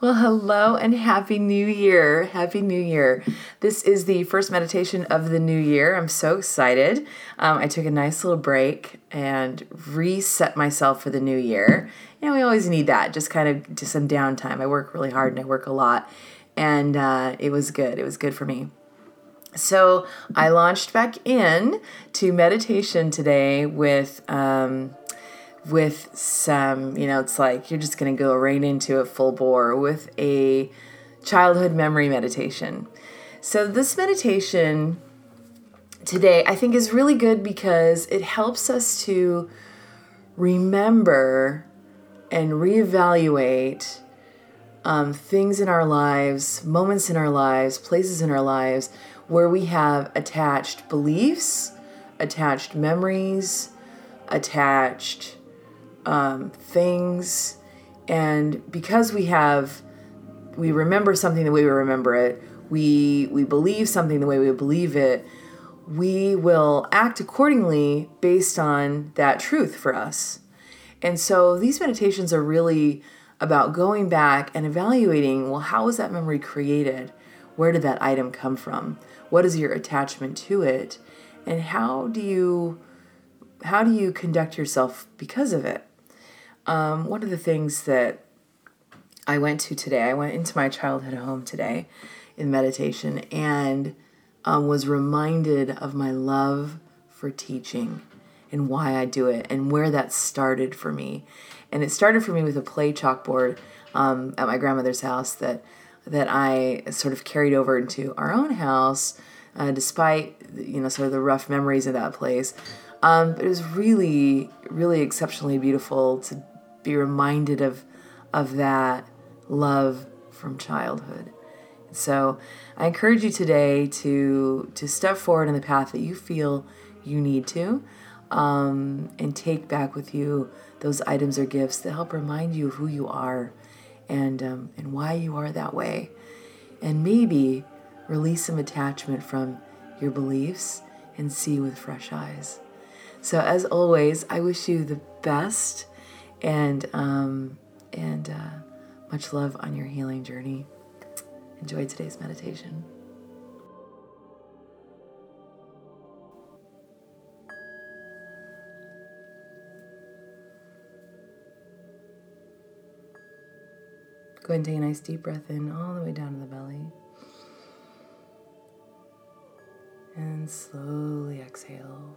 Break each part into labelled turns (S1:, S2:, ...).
S1: Well, hello and happy new year. Happy new year. This is the first meditation of the new year. I'm so excited. Um, I took a nice little break and reset myself for the new year. You know, we always need that, just kind of some downtime. I work really hard and I work a lot, and uh, it was good. It was good for me. So I launched back in to meditation today with. Um, with some, you know, it's like you're just going to go right into it full bore with a childhood memory meditation. So, this meditation today I think is really good because it helps us to remember and reevaluate um, things in our lives, moments in our lives, places in our lives where we have attached beliefs, attached memories, attached um, things. And because we have, we remember something the way we remember it, we, we believe something the way we believe it, we will act accordingly based on that truth for us. And so these meditations are really about going back and evaluating well, how was that memory created? Where did that item come from? What is your attachment to it? And how do you how do you conduct yourself because of it? Um, one of the things that I went to today, I went into my childhood home today in meditation and um, was reminded of my love for teaching and why I do it and where that started for me. And it started for me with a play chalkboard um, at my grandmother's house that that I sort of carried over into our own house, uh, despite you know sort of the rough memories of that place. Um, but it was really, really exceptionally beautiful to be reminded of of that love from childhood. So I encourage you today to to step forward in the path that you feel you need to, um, and take back with you those items or gifts that help remind you of who you are, and um, and why you are that way, and maybe release some attachment from your beliefs and see with fresh eyes. So as always, I wish you the best and um, and uh, much love on your healing journey. Enjoy today's meditation. Go ahead and take a nice deep breath in all the way down to the belly. And slowly exhale.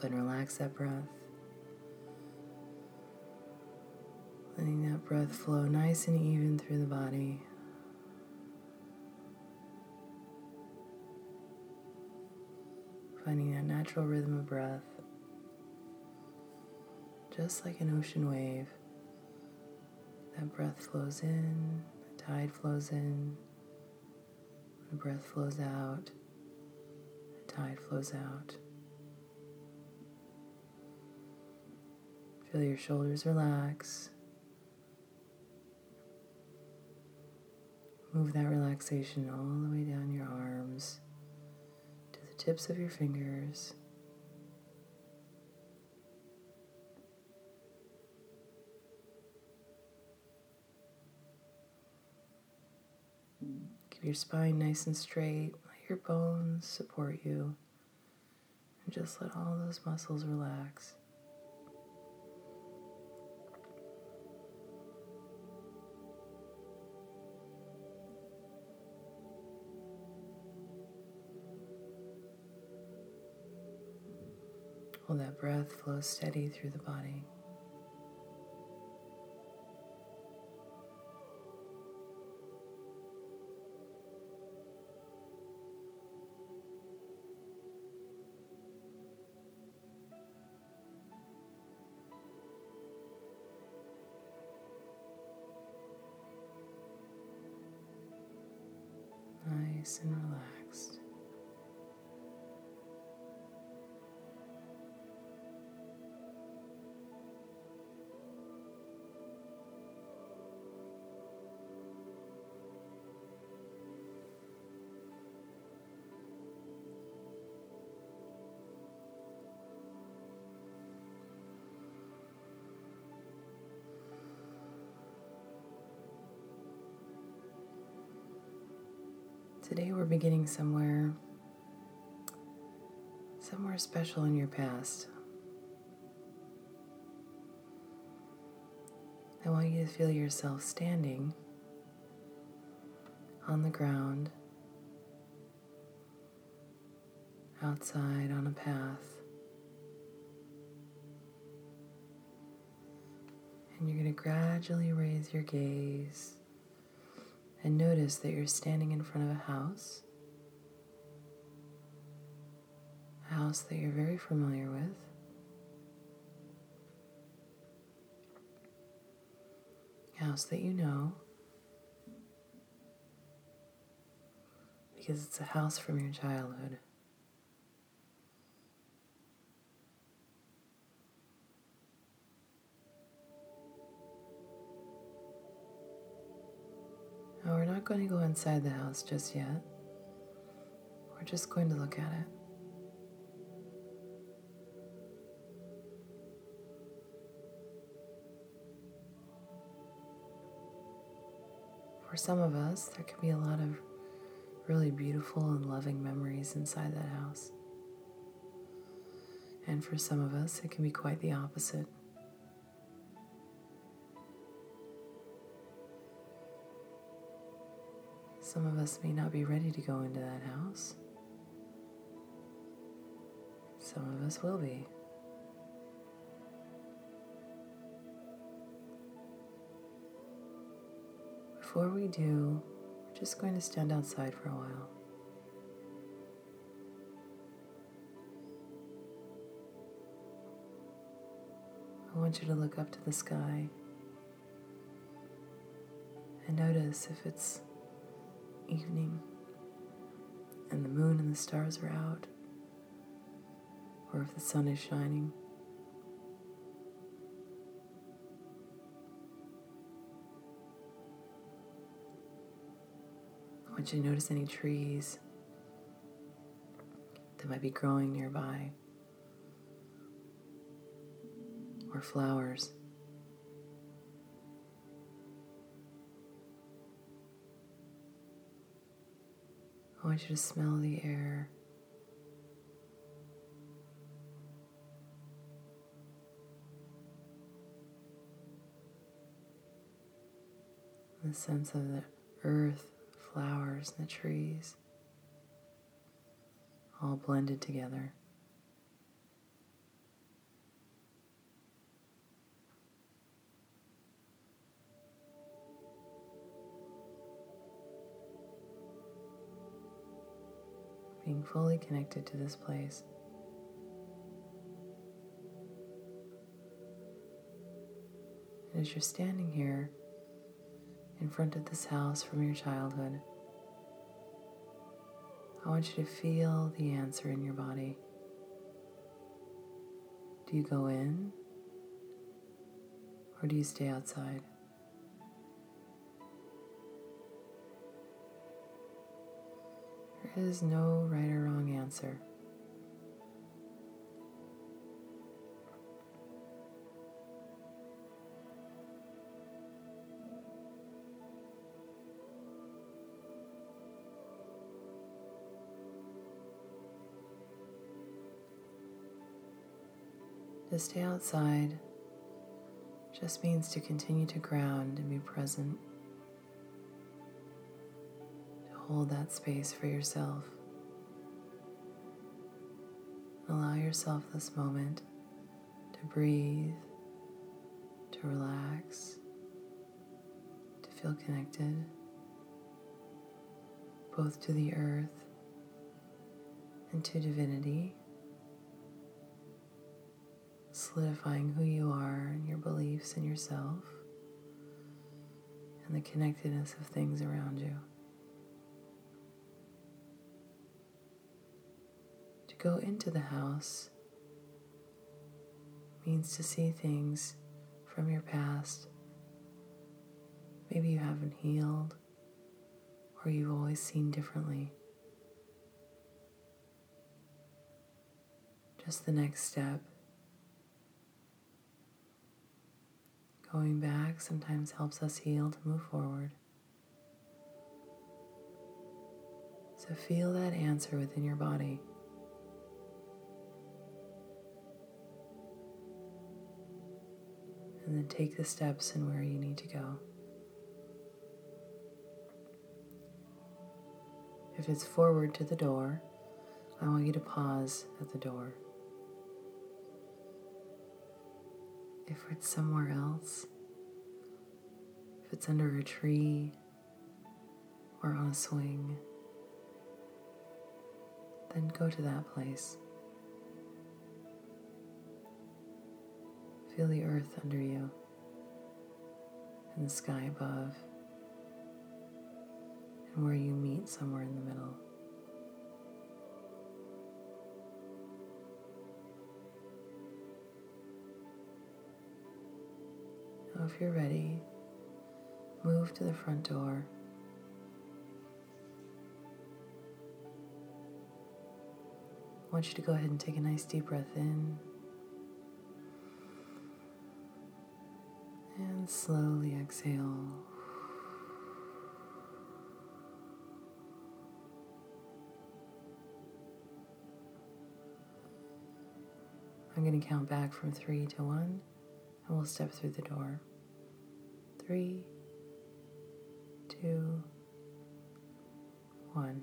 S1: Go relax that breath. Letting that breath flow nice and even through the body. Finding that natural rhythm of breath, just like an ocean wave. That breath flows in, the tide flows in, the breath flows out, the tide flows out. Feel your shoulders relax. Move that relaxation all the way down your arms to the tips of your fingers. Keep your spine nice and straight. Let your bones support you. And just let all those muscles relax. That breath flows steady through the body. Today we're beginning somewhere somewhere special in your past. I want you to feel yourself standing on the ground outside on a path. And you're going to gradually raise your gaze and notice that you're standing in front of a house, a house that you're very familiar with. A house that you know because it's a house from your childhood. Not going to go inside the house just yet. We're just going to look at it. For some of us, there could be a lot of really beautiful and loving memories inside that house. And for some of us, it can be quite the opposite. Some of us may not be ready to go into that house. Some of us will be. Before we do, we're just going to stand outside for a while. I want you to look up to the sky and notice if it's evening and the moon and the stars are out, or if the sun is shining. I want you to notice any trees that might be growing nearby, or flowers. Want you to smell the air. The sense of the earth, flowers, and the trees all blended together. Being fully connected to this place. And as you're standing here in front of this house from your childhood, I want you to feel the answer in your body. Do you go in or do you stay outside? Is no right or wrong answer. To stay outside just means to continue to ground and be present hold that space for yourself. Allow yourself this moment to breathe, to relax, to feel connected both to the earth and to divinity, solidifying who you are and your beliefs in yourself and the connectedness of things around you. Go into the house means to see things from your past. Maybe you haven't healed or you've always seen differently. Just the next step. Going back sometimes helps us heal to move forward. So feel that answer within your body. And then take the steps and where you need to go. If it's forward to the door, I want you to pause at the door. If it's somewhere else, if it's under a tree or on a swing, then go to that place. Feel the earth under you and the sky above, and where you meet somewhere in the middle. Now, if you're ready, move to the front door. I want you to go ahead and take a nice deep breath in. And slowly exhale. I'm going to count back from three to one, and we'll step through the door. Three, two, one.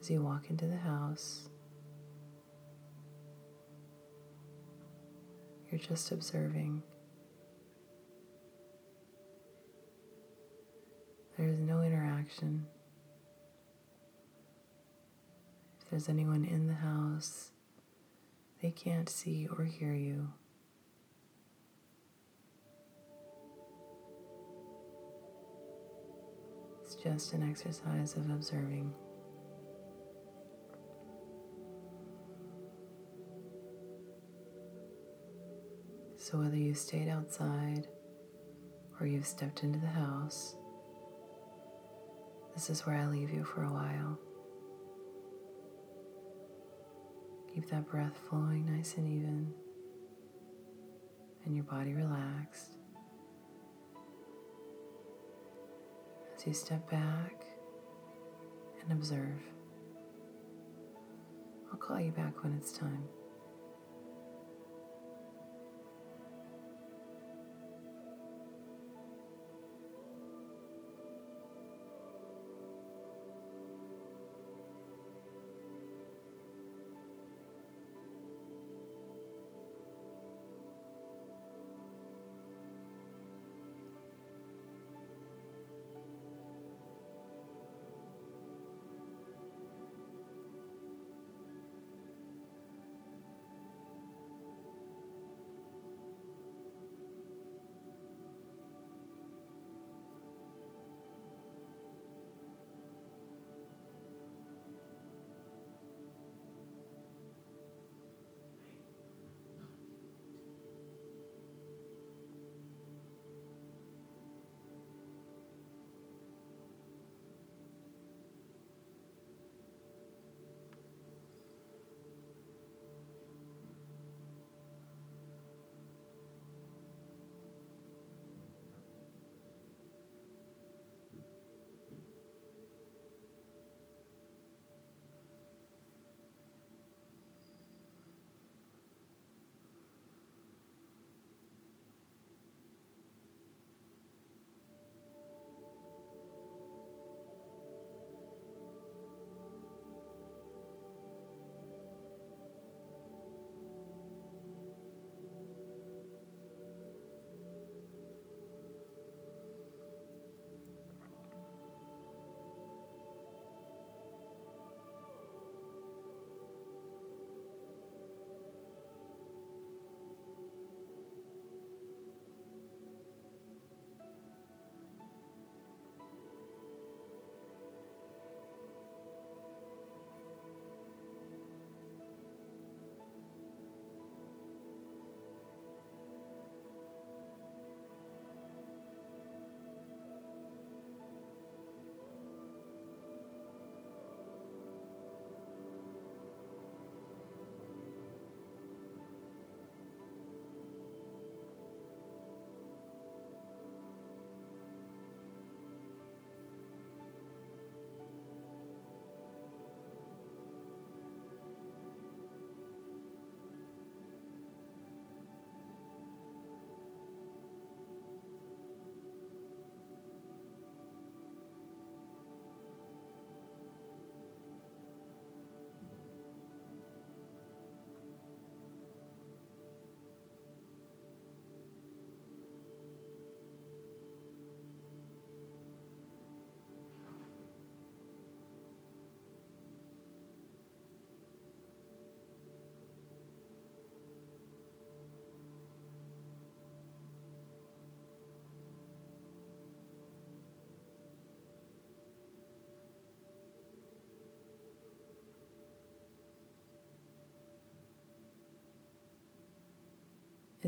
S1: As you walk into the house, You're just observing. There's no interaction. If there's anyone in the house, they can't see or hear you. It's just an exercise of observing. So, whether you stayed outside or you've stepped into the house, this is where I leave you for a while. Keep that breath flowing nice and even and your body relaxed. As you step back and observe, I'll call you back when it's time.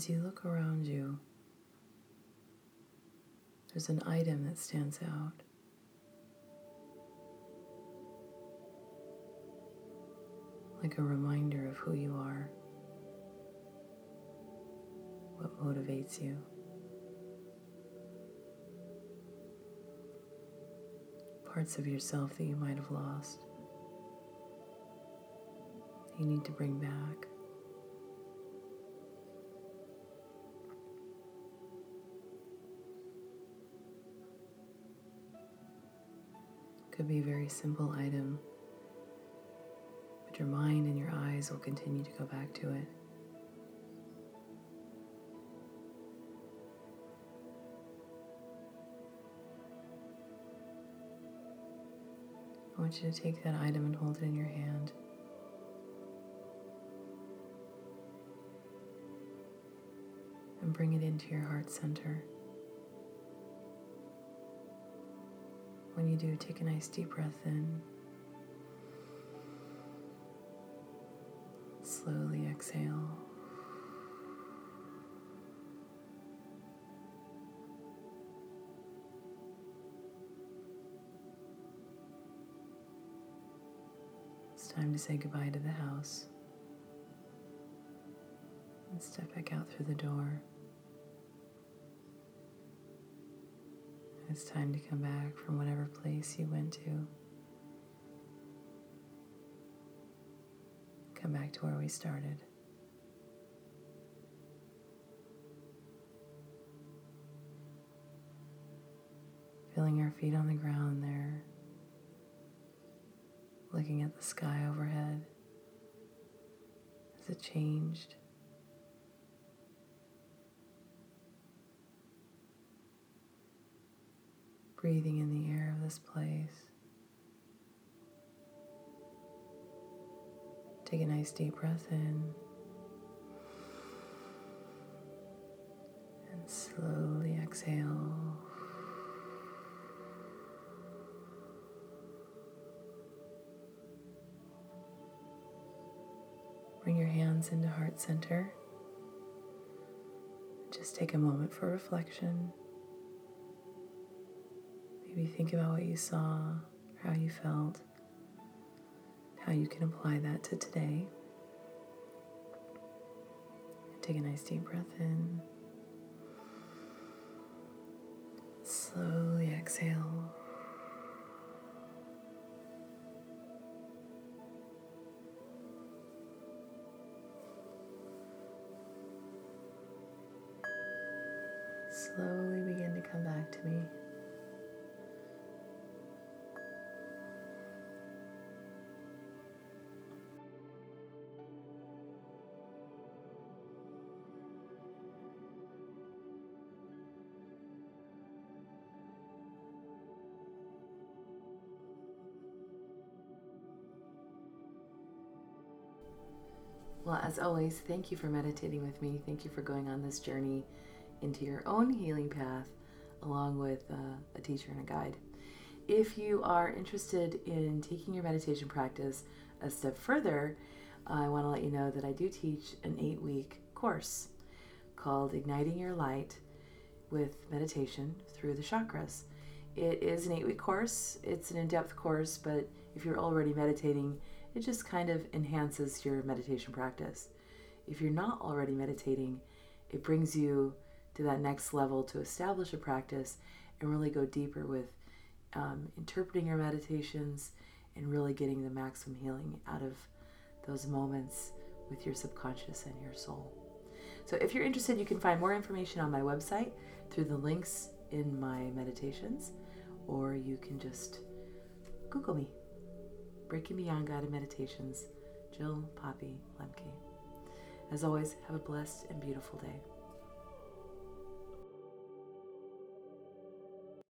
S1: As you look around you, there's an item that stands out. Like a reminder of who you are, what motivates you. Parts of yourself that you might have lost, you need to bring back. Could be a very simple item, but your mind and your eyes will continue to go back to it. I want you to take that item and hold it in your hand. And bring it into your heart center. When you do, take a nice deep breath in. Slowly exhale. It's time to say goodbye to the house and step back out through the door. It's time to come back from whatever place you went to. Come back to where we started. Feeling our feet on the ground there, looking at the sky overhead. Has it changed? Breathing in the air of this place. Take a nice deep breath in and slowly exhale. Bring your hands into heart center. Just take a moment for reflection. Maybe think about what you saw, how you felt, how you can apply that to today. Take a nice deep breath in. Slowly exhale. Slowly begin to come back to me. Well, as always, thank you for meditating with me. Thank you for going on this journey into your own healing path along with uh, a teacher and a guide. If you are interested in taking your meditation practice a step further, I want to let you know that I do teach an eight week course called Igniting Your Light with Meditation Through the Chakras. It is an eight week course, it's an in depth course, but if you're already meditating, it just kind of enhances your meditation practice. If you're not already meditating, it brings you to that next level to establish a practice and really go deeper with um, interpreting your meditations and really getting the maximum healing out of those moments with your subconscious and your soul. So, if you're interested, you can find more information on my website through the links in my meditations, or you can just Google me. Breaking Beyond Guided Meditations, Jill Poppy Lemke. As always, have a blessed and beautiful day.